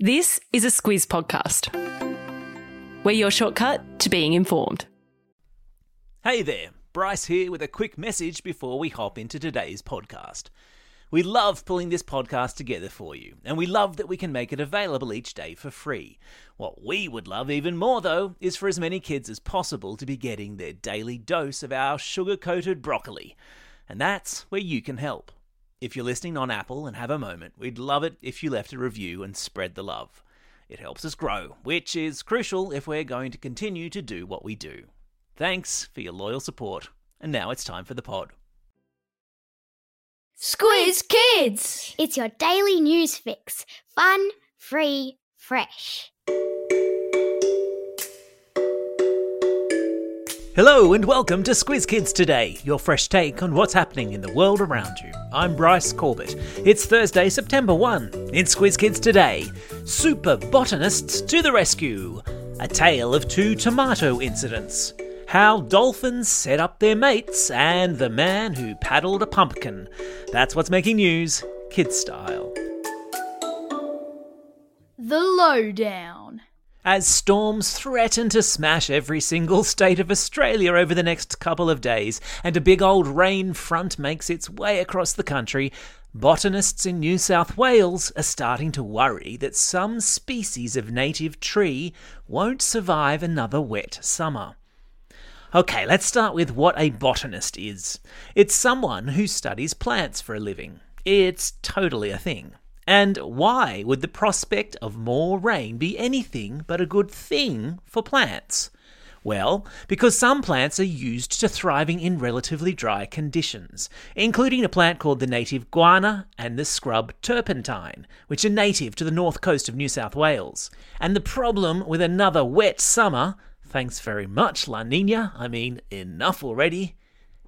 This is a Squiz podcast. We're your shortcut to being informed. Hey there, Bryce here with a quick message before we hop into today's podcast. We love pulling this podcast together for you, and we love that we can make it available each day for free. What we would love even more, though, is for as many kids as possible to be getting their daily dose of our sugar coated broccoli. And that's where you can help. If you're listening on Apple and have a moment, we'd love it if you left a review and spread the love. It helps us grow, which is crucial if we're going to continue to do what we do. Thanks for your loyal support, and now it's time for the pod. Squiz Kids! It's your daily news fix. Fun, free, fresh. Hello and welcome to Squiz Kids Today, your fresh take on what's happening in the world around you. I'm Bryce Corbett. It's Thursday, September 1. In Squiz Kids Today, super botanists to the rescue. A tale of two tomato incidents. How dolphins set up their mates and the man who paddled a pumpkin. That's what's making news, kid style. The Lowdown. As storms threaten to smash every single state of Australia over the next couple of days, and a big old rain front makes its way across the country, botanists in New South Wales are starting to worry that some species of native tree won't survive another wet summer. Okay, let's start with what a botanist is. It's someone who studies plants for a living. It's totally a thing. And why would the prospect of more rain be anything but a good thing for plants? Well, because some plants are used to thriving in relatively dry conditions, including a plant called the native guava and the scrub turpentine, which are native to the north coast of New South Wales. And the problem with another wet summer, thanks very much La Nina, I mean enough already,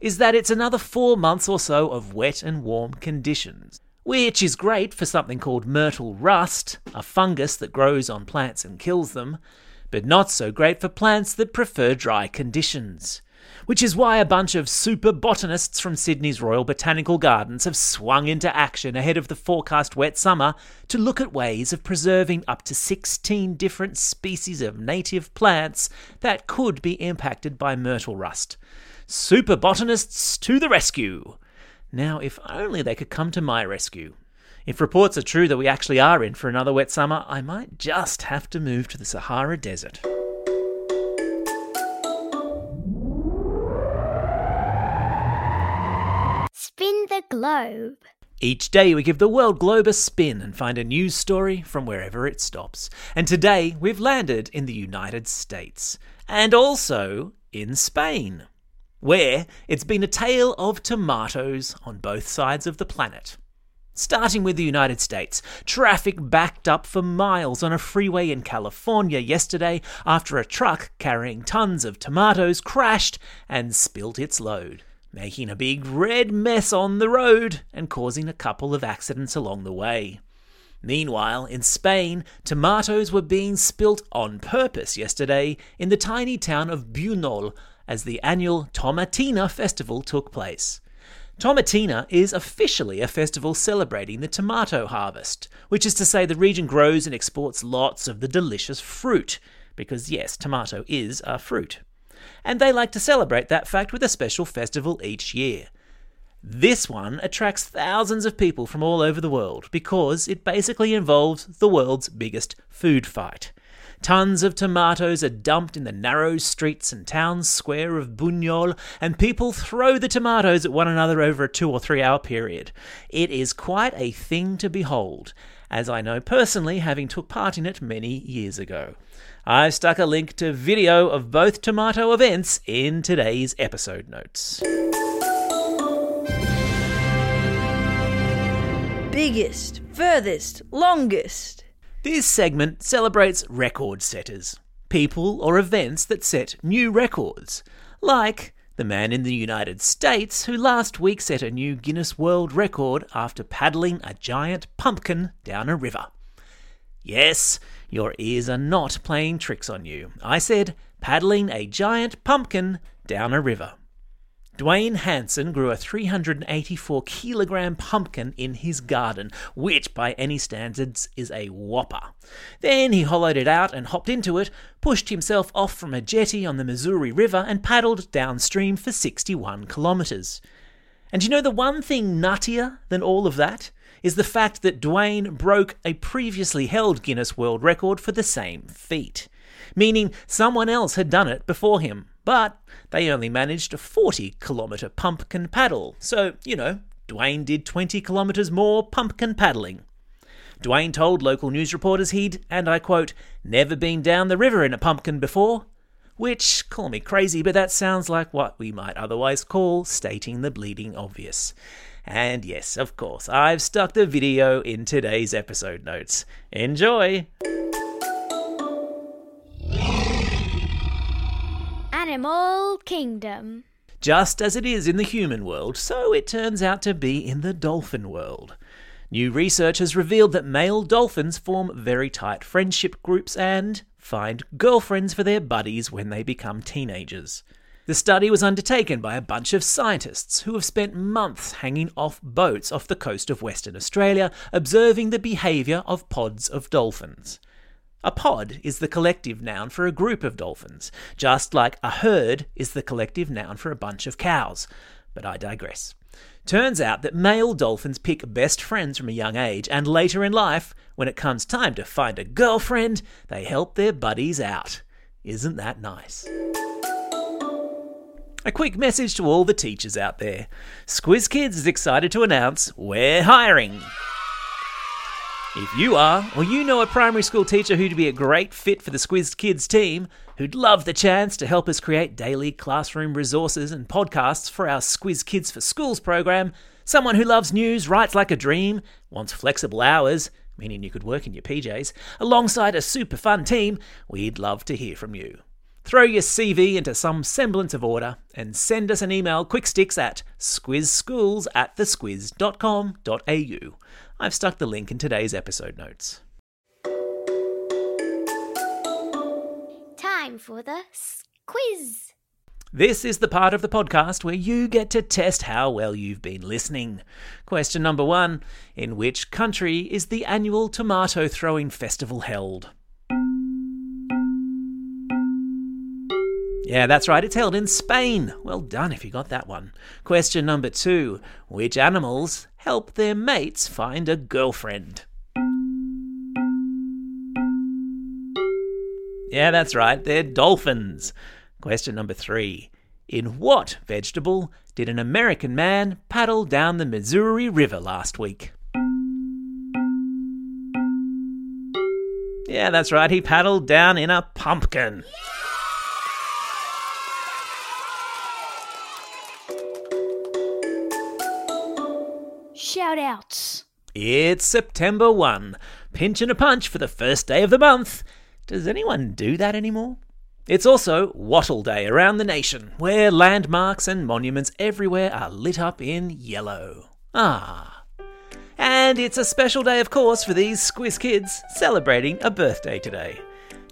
is that it's another four months or so of wet and warm conditions which is great for something called myrtle rust, a fungus that grows on plants and kills them, but not so great for plants that prefer dry conditions. Which is why a bunch of super botanists from Sydney's Royal Botanical Gardens have swung into action ahead of the forecast wet summer to look at ways of preserving up to 16 different species of native plants that could be impacted by myrtle rust. Super botanists to the rescue! Now, if only they could come to my rescue. If reports are true that we actually are in for another wet summer, I might just have to move to the Sahara Desert. Spin the globe. Each day we give the world globe a spin and find a news story from wherever it stops. And today we've landed in the United States and also in Spain, where it's been a tale of tomatoes on both sides of the planet. Starting with the United States, traffic backed up for miles on a freeway in California yesterday after a truck carrying tons of tomatoes crashed and spilt its load, making a big red mess on the road and causing a couple of accidents along the way. Meanwhile, in Spain, tomatoes were being spilt on purpose yesterday in the tiny town of Bunol as the annual Tomatina festival took place. Tomatina is officially a festival celebrating the tomato harvest, which is to say the region grows and exports lots of the delicious fruit, because yes, tomato is a fruit. And they like to celebrate that fact with a special festival each year. This one attracts thousands of people from all over the world because it basically involves the world's biggest food fight. Tons of tomatoes are dumped in the narrow streets and town square of Buñol, and people throw the tomatoes at one another over a two or three hour period. It is quite a thing to behold, as I know personally, having took part in it many years ago. I've stuck a link to video of both tomato events in today's episode notes. Biggest, furthest, longest. This segment celebrates record setters, people or events that set new records, like the man in the United States who last week set a new Guinness World Record after paddling a giant pumpkin down a river. Yes, your ears are not playing tricks on you. I said paddling a giant pumpkin down a river. Dwayne Hanson grew a 384 kilogram pumpkin in his garden, which by any standards is a whopper. Then he hollowed it out and hopped into it, pushed himself off from a jetty on the Missouri River, and paddled downstream for 61 kilometres. And you know the one thing nuttier than all of that? Is the fact that Dwayne broke a previously held Guinness World Record for the same feat meaning someone else had done it before him, but they only managed a 40 kilometre pumpkin paddle, so, you know, Dwayne did 20 kilometres more pumpkin paddling. Dwayne told local news reporters he'd, and I quote, never been down the river in a pumpkin before. Which, call me crazy, but that sounds like what we might otherwise call stating the bleeding obvious. And yes, of course, I've stuck the video in today's episode notes. Enjoy! Animal Kingdom. Just as it is in the human world, so it turns out to be in the dolphin world. New research has revealed that male dolphins form very tight friendship groups and find girlfriends for their buddies when they become teenagers. The study was undertaken by a bunch of scientists who have spent months hanging off boats off the coast of Western Australia observing the behaviour of pods of dolphins. A pod is the collective noun for a group of dolphins, just like a herd is the collective noun for a bunch of cows. But I digress. Turns out that male dolphins pick best friends from a young age, and later in life, when it comes time to find a girlfriend, they help their buddies out. Isn't that nice? A quick message to all the teachers out there Squiz Kids is excited to announce we're hiring. If you are, or you know a primary school teacher who'd be a great fit for the Squiz Kids team, who'd love the chance to help us create daily classroom resources and podcasts for our Squiz Kids for Schools program, someone who loves news, writes like a dream, wants flexible hours, meaning you could work in your PJs, alongside a super fun team, we'd love to hear from you. Throw your CV into some semblance of order and send us an email quicksticks at squizschools at thesquiz.com.au. I've stuck the link in today's episode notes. Time for the quiz. This is the part of the podcast where you get to test how well you've been listening. Question number one In which country is the annual tomato throwing festival held? Yeah, that's right, it's held in Spain. Well done if you got that one. Question number two Which animals help their mates find a girlfriend? Yeah, that's right, they're dolphins. Question number three In what vegetable did an American man paddle down the Missouri River last week? Yeah, that's right, he paddled down in a pumpkin. Shout outs. It's September 1. Pinch and a punch for the first day of the month. Does anyone do that anymore? It's also Wattle Day around the nation, where landmarks and monuments everywhere are lit up in yellow. Ah. And it's a special day, of course, for these Squiz kids celebrating a birthday today.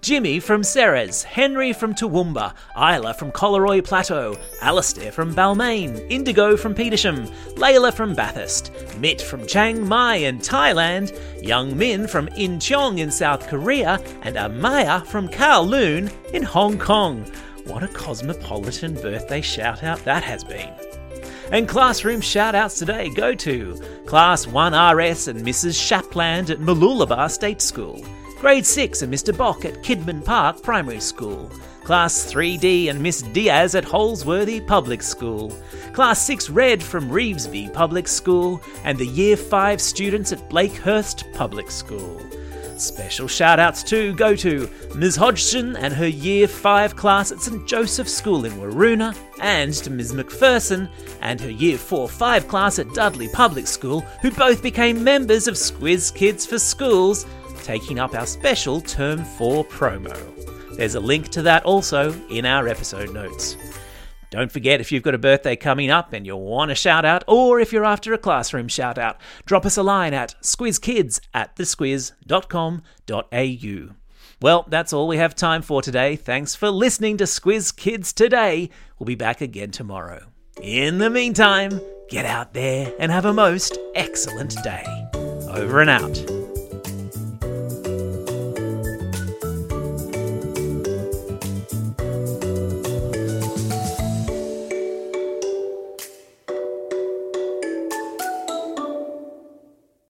Jimmy from Ceres, Henry from Toowoomba, Isla from Collaroy Plateau, Alistair from Balmain, Indigo from Petersham, Layla from Bathurst, Mitt from Chiang Mai in Thailand, Young Min from Incheon in South Korea, and Amaya from Kowloon in Hong Kong. What a cosmopolitan birthday shout out that has been. And classroom shout outs today go to Class 1RS and Mrs. Shapland at Mooloolaba State School. Grade 6 and Mr. Bock at Kidman Park Primary School. Class 3D and Miss Diaz at Holsworthy Public School. Class 6 Red from Revesby Public School. And the Year 5 students at Blakehurst Public School. Special shout outs too go to Ms. Hodgson and her Year 5 class at St. Joseph School in Waroona, and to Ms. McPherson and her Year 4 5 class at Dudley Public School, who both became members of Squiz Kids for Schools taking up our special Term 4 promo. There's a link to that also in our episode notes. Don't forget if you've got a birthday coming up and you want a shout out, or if you're after a classroom shout out, drop us a line at squizkids at thesquiz.com.au. Well, that's all we have time for today. Thanks for listening to Squiz Kids today. We'll be back again tomorrow. In the meantime, get out there and have a most excellent day. Over and out.